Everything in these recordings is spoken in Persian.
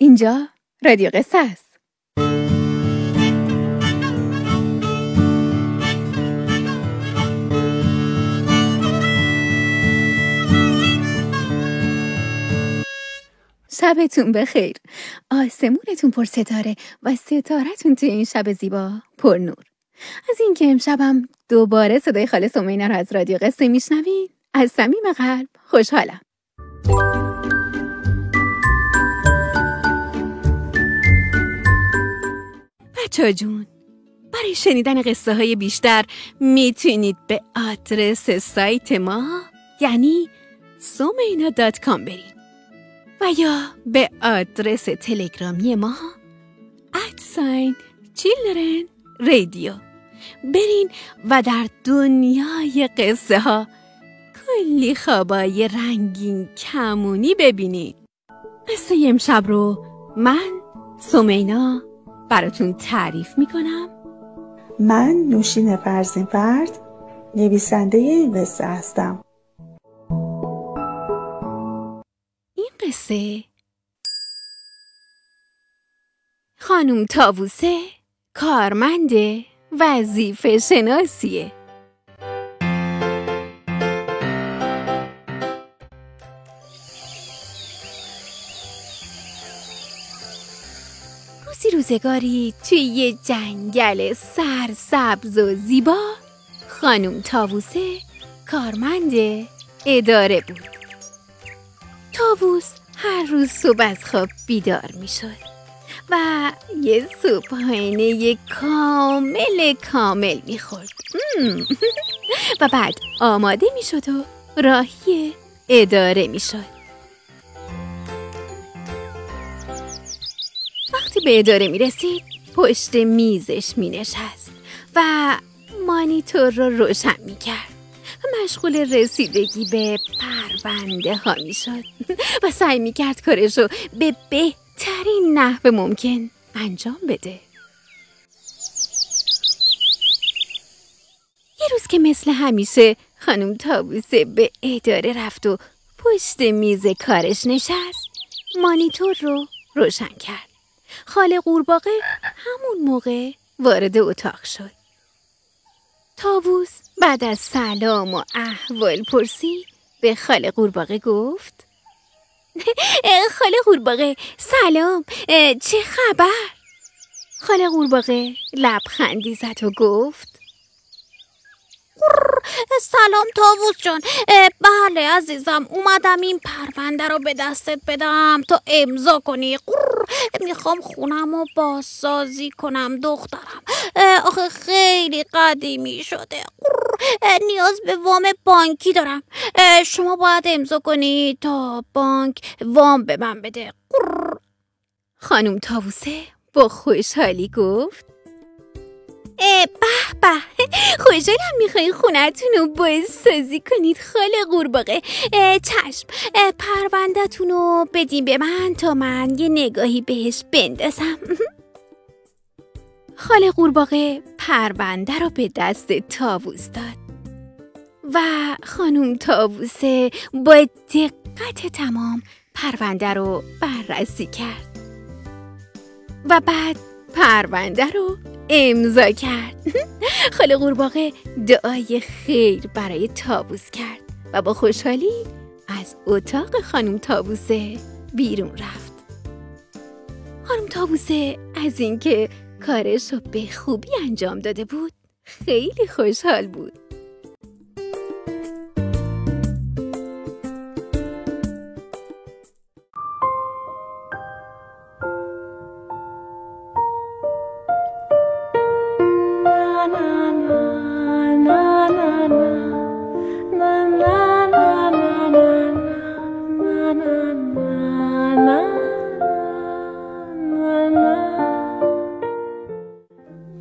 اینجا رادیو قصه است. شبتون بخیر. آسمونتون پر ستاره و ستارتون توی این شب زیبا پر نور. از اینکه امشبم دوباره صدای خاله سمینا رو از رادیو قصه میشنوین از صمیم قلب خوشحالم. بچه جون. برای شنیدن قصه های بیشتر می‌تونید به آدرس سایت ما یعنی سومینا دات کام برین و یا به آدرس تلگرامی ما ادساین چیلدرن رادیو برین و در دنیای قصه ها کلی خوابای رنگین کمونی ببینید. قصه امشب رو من سمینا براتون تعریف می‌کنم. من نوشین فرزین فرد نویسنده این قصه هستم. این قصه؟ خانم تاووسه کارمند وظیفه شناسیه روزی روزگاری توی یه جنگل سرسبز و زیبا خانم تاووسه کارمند اداره بود. تاووس هر روز صبح از خواب بیدار می شد و یه صبحانه کامل کامل می خورد و بعد آماده می شد و راهی اداره می وقتی به اداره می رسید پشت میزش می نشست و مانیتور رو روشن می کرد و مشغول رسیدگی به پرونده ها می شد و سعی می کرد کارش رو به بهترین نحو ممکن انجام بده. یه روز که مثل همیشه خانم تابوسه به اداره رفت و پشت میز کارش نشست مانیتور رو روشن کرد. خاله قورباغه همون موقع وارد اتاق شد. تابوس بعد از سلام و احوال پرسی به خاله قورباغه گفت خاله قورباغه سلام چه خبر؟ خاله قورباغه لبخندی زد و گفت سلام تاووس جان. بله عزیزم اومدم این پرونده رو به دستت بدم. تا امضا کنی. می‌خوام خونم رو بازسازی کنم دخترم. آخه خیلی قدیمی شده. نیاز به وام بانکی دارم. شما باید امضا کنی تا بانک وام به من بده. خانم تاووسه با خوشحالی گفت؟ به به. خوشحالم میخوایی خونتون رو بازسازی کنید خاله قورباغه. چشم. پروندهتون رو بدین به من تا من یه نگاهی بهش بندازم. خاله قورباغه پرونده رو به دست تاووس داد. و خانم تاووسه با دقت تمام پرونده رو بررسی کرد. و بعد پرونده رو امضا کرد. خاله قورباغه دعای خیر برای تابوس کرد و با خوشحالی از اتاق خانم تابوسه بیرون رفت. خانم تابوسه از اینکه کارش رو به خوبی انجام داده بود خیلی خوشحال بود.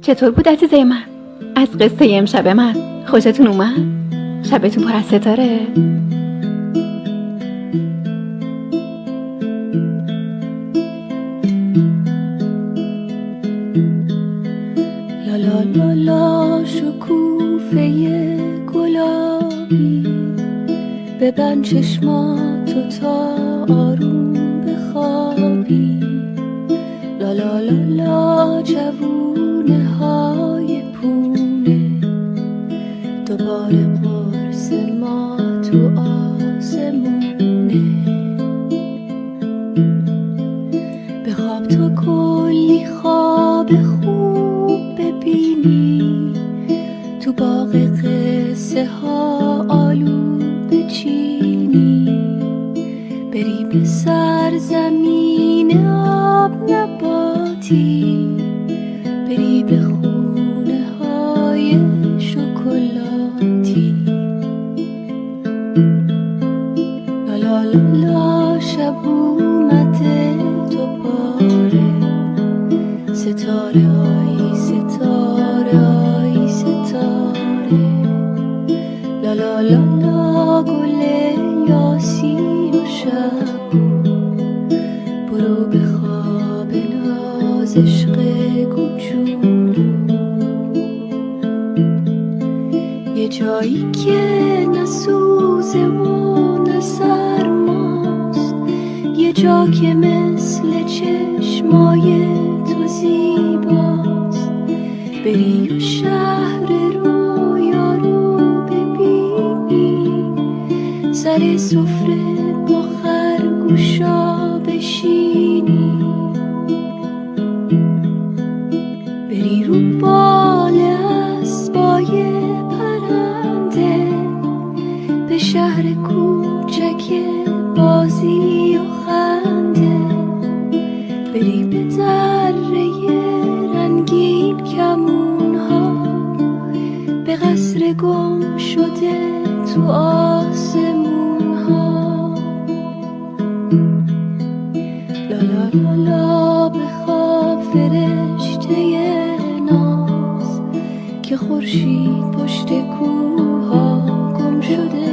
چطور بود عزیزه من؟ از قصه امشب من خوشتون اومد؟ شبتون پر از ستاره؟ لالا لالا شکوفه گلابی ببند چشماتو تا آروم بخوابی لا لا لا دوباره قرص ما تو آسمونه. به خواب تا کلی خواب خوب ببینی. تو باغ قصه ها آلو بچینی بری به سرزمین یه جایی که نه سوزه و نه سرماست. یه جا که مثل چشمای تو زیباست. بری و شهر رویا رو ببینی. سر سفره آسمون ها لا لا لا لا بخواب فرشته ناز که خورشید پشت کوها گم شده.